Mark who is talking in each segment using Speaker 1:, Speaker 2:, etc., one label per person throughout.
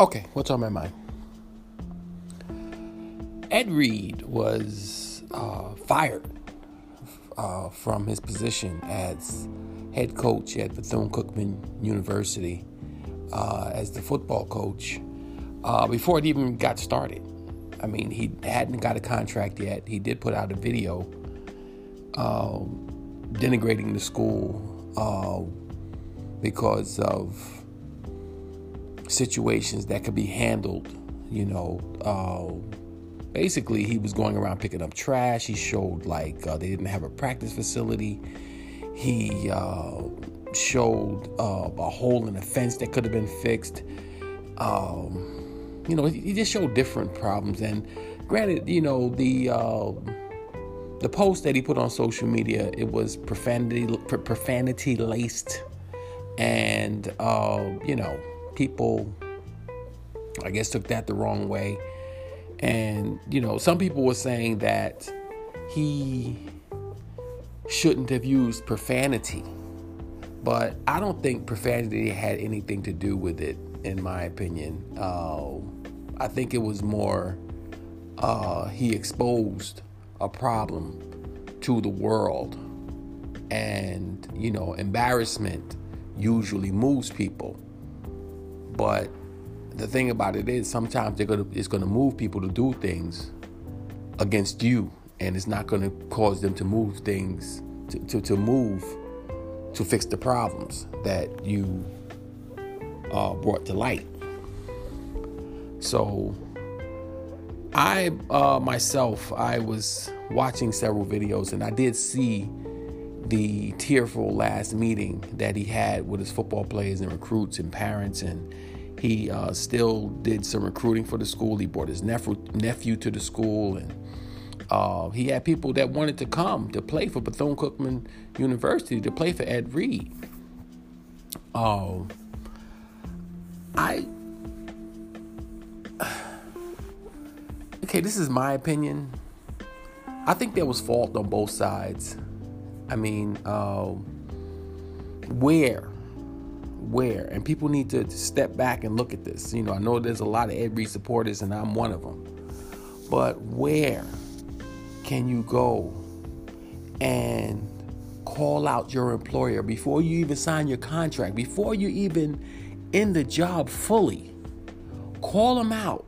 Speaker 1: Okay, what's on my mind? Ed Reed was uh, fired uh, from his position as head coach at Bethune Cookman University uh, as the football coach uh, before it even got started. I mean, he hadn't got a contract yet. He did put out a video um, denigrating the school uh, because of situations that could be handled. You know, uh, basically, he was going around picking up trash. He showed like uh, they didn't have a practice facility. He uh, showed uh, a hole in the fence that could have been fixed. Um, you know, he just showed different problems. And granted, you know, the uh, the post that he put on social media it was profanity profanity laced, and uh, you know, people I guess took that the wrong way. And you know, some people were saying that he shouldn't have used profanity. But I don't think profanity had anything to do with it, in my opinion. Uh, I think it was more uh, he exposed a problem to the world. And, you know, embarrassment usually moves people. But the thing about it is sometimes they're gonna it's gonna move people to do things against you and it's not gonna cause them to move things to, to, to move to fix the problems that you uh, brought to light. So I uh, myself, I was watching several videos and I did see the tearful last meeting that he had with his football players and recruits and parents and he uh, still did some recruiting for the school. He brought his nephew nephew to the school, and uh, he had people that wanted to come to play for Bethune Cookman University to play for Ed Reed. Uh, I okay, this is my opinion. I think there was fault on both sides. I mean, uh, where, where, and people need to step back and look at this. You know, I know there's a lot of Ed Reed supporters, and I'm one of them. But where can you go and call out your employer before you even sign your contract, before you even in the job fully? Call them out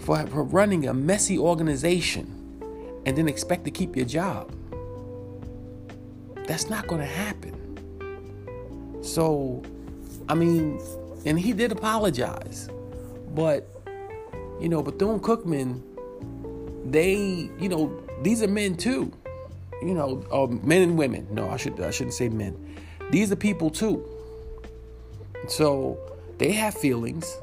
Speaker 1: for, for running a messy organization and then expect to keep your job. That's not going to happen. So, I mean, and he did apologize, but you know, Bethune Cookman, they, you know, these are men too. You know, uh, men and women. No, I should I shouldn't say men. These are people too. So they have feelings,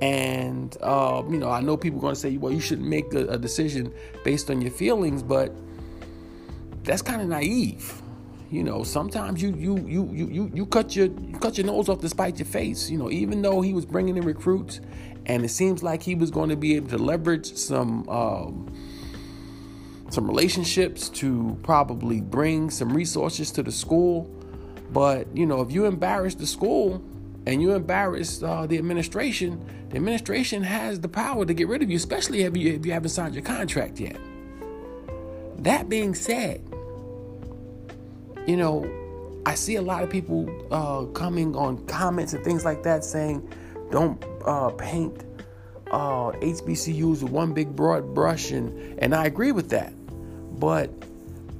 Speaker 1: and uh, you know, I know people are going to say, "Well, you shouldn't make a, a decision based on your feelings," but that's kind of naive. You know, sometimes you you you you you cut your you cut your nose off to spite your face. You know, even though he was bringing in recruits, and it seems like he was going to be able to leverage some um, some relationships to probably bring some resources to the school. But you know, if you embarrass the school and you embarrass uh, the administration, the administration has the power to get rid of you, especially if you if you haven't signed your contract yet. That being said, you know, I see a lot of people uh, coming on comments and things like that saying, don't uh, paint uh, HBCUs with one big broad brush, and, and I agree with that. But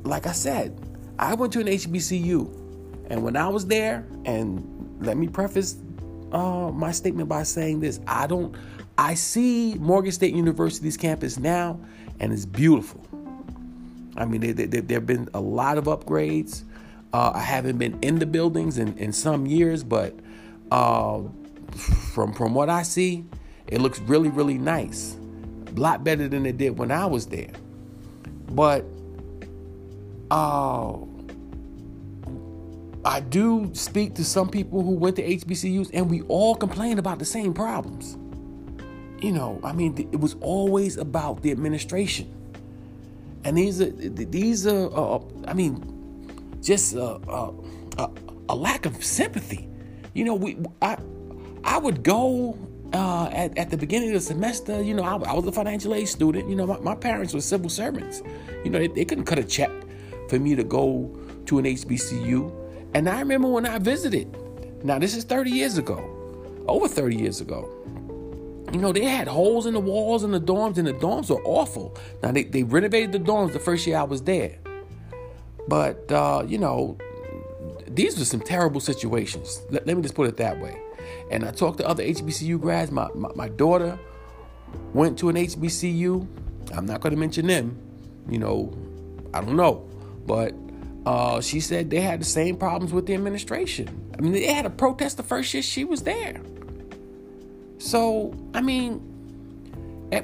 Speaker 1: like I said, I went to an HBCU, and when I was there, and let me preface uh, my statement by saying this: I don't, I see Morgan State University's campus now, and it's beautiful. I mean, there, have been a lot of upgrades. Uh, I haven't been in the buildings in, in some years, but uh, from from what I see, it looks really really nice. A lot better than it did when I was there. But uh, I do speak to some people who went to HBCUs, and we all complain about the same problems. You know, I mean, it was always about the administration, and these are these are. Uh, I mean, just a, a, a, lack of sympathy. You know, we I I would go uh, at, at the beginning of the semester, you know, I, I was a financial aid student. You know, my, my parents were civil servants. You know, they, they couldn't cut a check for me to go to an HBCU. And I remember when I visited. Now, this is 30 years ago, over 30 years ago. You know, they had holes in the walls in the dorms, and the dorms were awful. Now, they, they renovated the dorms the first year I was there. But, uh, you know, these were some terrible situations. Let, let me just put it that way. And I talked to other HBCU grads. My, my, my daughter went to an HBCU. I'm not going to mention them. You know, I don't know. But uh, she said they had the same problems with the administration. I mean, they had a protest the first year she was there. So, I mean,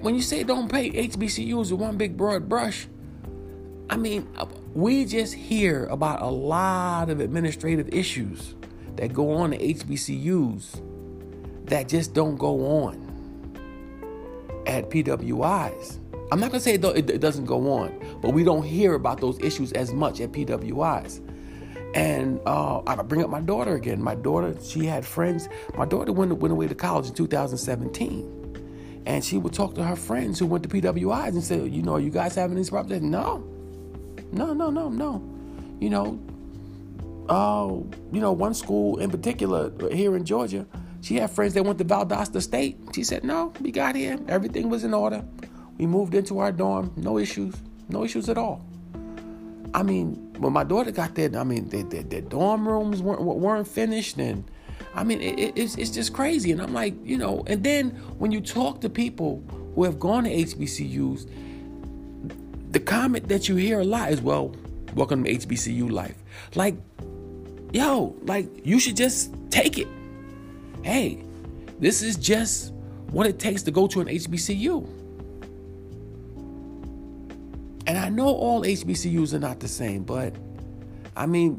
Speaker 1: when you say don't pay HBCUs with one big broad brush, I mean, we just hear about a lot of administrative issues that go on at HBCUs that just don't go on at PWIs. I'm not to say it doesn't go on, but we don't hear about those issues as much at PWIs. And uh, I bring up my daughter again. My daughter, she had friends. My daughter went, went away to college in 2017. And she would talk to her friends who went to PWIs and say, you know, you guys having these problems? No. No, no, no, no. You know, uh, you know, one school in particular here in Georgia, she had friends that went to Valdosta State. She said, no, we got here. Everything was in order. We moved into our dorm. No issues. No issues at all. I mean, when my daughter got there, I mean, their, their, their dorm rooms weren't, weren't finished. And I mean, it, it's, it's just crazy. And I'm like, you know, and then when you talk to people who have gone to HBCUs, the comment that you hear a lot is, well, welcome to HBCU life. Like, yo, like, you should just take it. Hey, this is just what it takes to go to an HBCU. And I know all HBCUs are not the same, but I mean,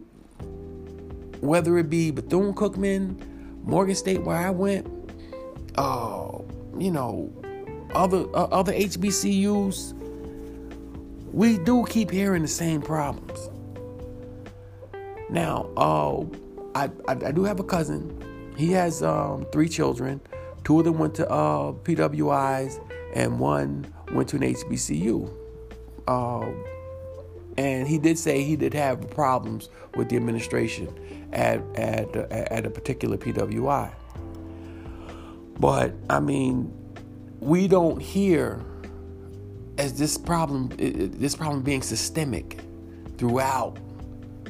Speaker 1: whether it be Bethune Cookman, Morgan State, where I went, uh, you know, other uh, other HBCUs, we do keep hearing the same problems. Now, uh, I, I, I do have a cousin. He has um, three children. Two of them went to uh, PWIs, and one went to an HBCU. Um, and he did say he did have problems with the administration at at at a particular PWI. But I mean, we don't hear as this problem this problem being systemic throughout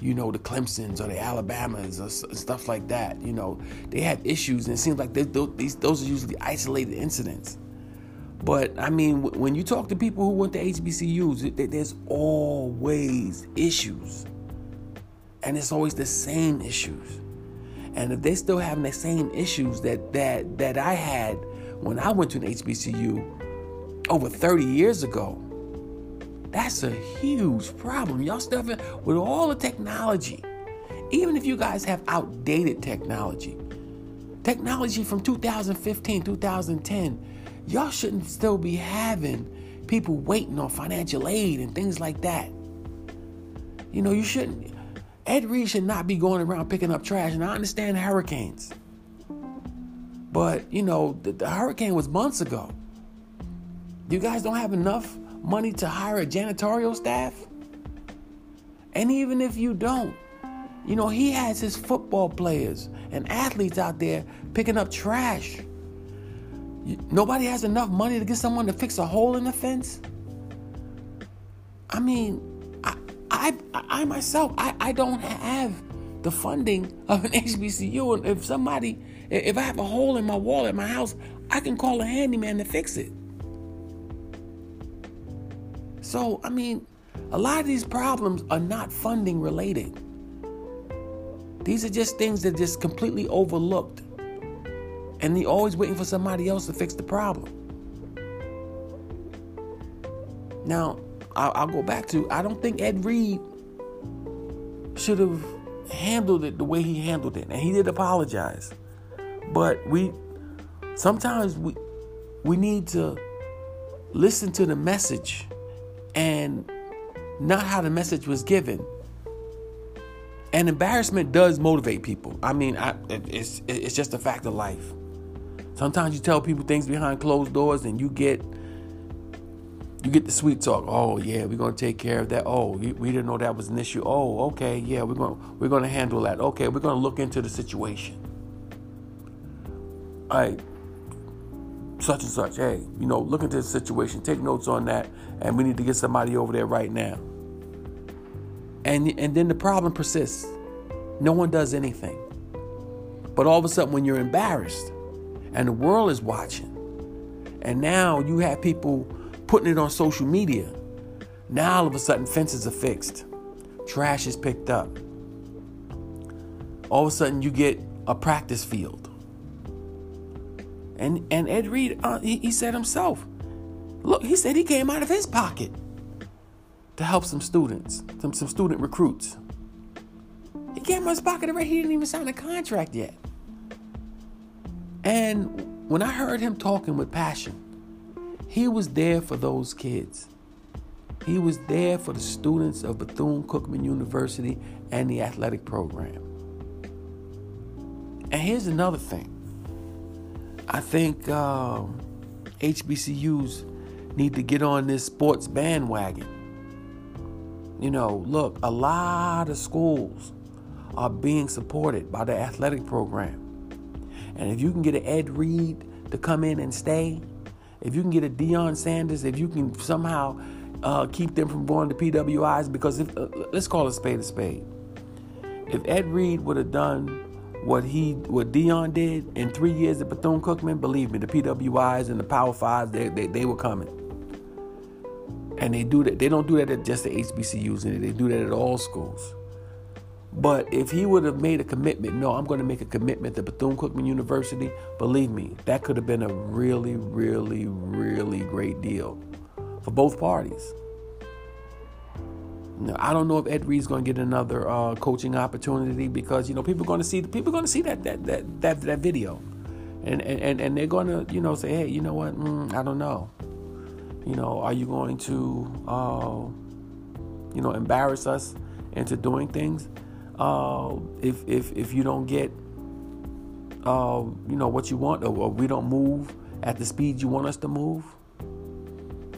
Speaker 1: you know the clemsons or the alabamas or stuff like that you know they had issues and it seems like they, those, those are usually isolated incidents but I mean, when you talk to people who went to HBCUs, there's always issues. And it's always the same issues. And if they're still having the same issues that that that I had when I went to an HBCU over 30 years ago, that's a huge problem. Y'all have, with all the technology, even if you guys have outdated technology, technology from 2015, 2010 y'all shouldn't still be having people waiting on financial aid and things like that. You know, you shouldn't. Ed Reed should not be going around picking up trash. And I understand hurricanes. But, you know, the, the hurricane was months ago. You guys don't have enough money to hire a janitorial staff? And even if you don't, you know, he has his football players and athletes out there picking up trash. Nobody has enough money to get someone to fix a hole in the fence. I mean, I, I, I myself, I, I don't have the funding of an HBCU. And if somebody, if I have a hole in my wall at my house, I can call a handyman to fix it. So, I mean, a lot of these problems are not funding related. These are just things that just completely overlooked and they always waiting for somebody else to fix the problem. Now, I'll go back to I don't think Ed Reed should have handled it the way he handled it, and he did apologize. But we sometimes we we need to listen to the message and not how the message was given. And embarrassment does motivate people. I mean, I, it's it's just a fact of life. Sometimes you tell people things behind closed doors and you get you get the sweet talk. Oh yeah, we're gonna take care of that. Oh, we, didn't know that was an issue. Oh, okay, yeah, we're gonna we're gonna handle that. Okay, we're gonna look into the situation. All right, such and such. Hey, you know, look into the situation. Take notes on that, and we need to get somebody over there right now. And and then the problem persists. No one does anything. But all of a sudden, when you're embarrassed, and the world is watching, and now you have people putting it on social media. Now all of a sudden fences are fixed, trash is picked up. All of a sudden you get a practice field. And and Ed Reed, uh, he, he said himself, look, he said he came out of his pocket to help some students, some, some student recruits. He came out of his pocket already. He didn't even sign a contract yet. And when I heard him talking with passion, he was there for those kids. He was there for the students of Bethune Cookman University and the athletic program. And here's another thing I think um, HBCUs need to get on this sports bandwagon. You know, look, a lot of schools are being supported by the athletic program. And if you can get an Ed Reed to come in and stay, if you can get a Deion Sanders, if you can somehow uh, keep them from going to PWIs, because if, uh, let's call a spade a spade. If Ed Reed would have done what he what Deion did in three years at Bethune Cookman, believe me, the PWIs and the Power Fives, they, they, they were coming. And they do that. They don't do that at just the HBCUs, and they do that at all schools. But if he would have made a commitment, no, I'm going to make a commitment to Bethune Cookman University, believe me, that could have been a really, really, really great deal for both parties. I don't know if Ed Reed's going to get another uh, coaching opportunity because you know people are going to see people are going to see that that that that, that video, and, and and they're going to you know say, hey, you know what? Mm, I don't know. You know, are you going to uh, you know embarrass us into doing things? uh, if if if you don't get uh, you know what you want, or, or we don't move at the speed you want us to move,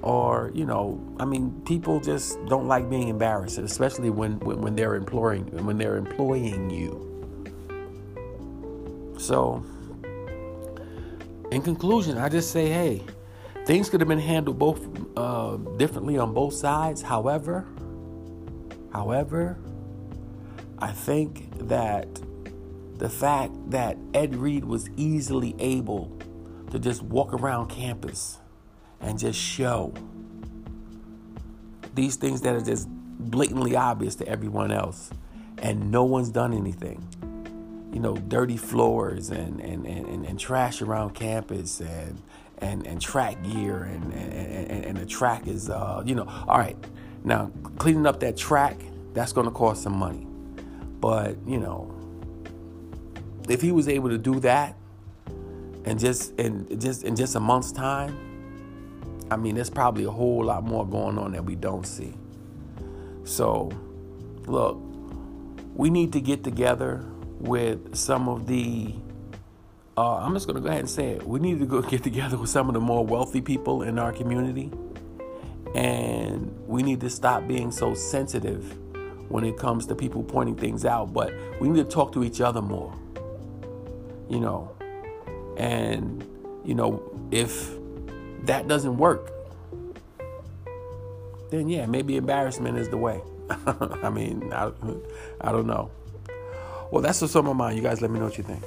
Speaker 1: or you know, I mean, people just don't like being embarrassed, especially when when, when they're employing when they're employing you. So, in conclusion, I just say, hey, things could have been handled both uh, differently on both sides. However, however, I think that the fact that Ed Reed was easily able to just walk around campus and just show these things that are just blatantly obvious to everyone else. And no one's done anything. You know dirty floors and and, and, and, trash around campus and and, and track gear and, and, and the track is uh, you know all right. Now cleaning up that track that's going to cost some money. But, you know, if he was able to do that and just in just in just a month's time, I mean, there's probably a whole lot more going on that we don't see. So, look, we need to get together with some of the uh, I'm just going to go ahead and say it. We need to go get together with some of the more wealthy people in our community. And we need to stop being so sensitive when it comes to people pointing things out, but we need to talk to each other more. You know, and you know, if that doesn't work, then yeah, maybe embarrassment is the way. I mean, I, I don't know. Well, that's what's on my mind. You guys let me know what you think.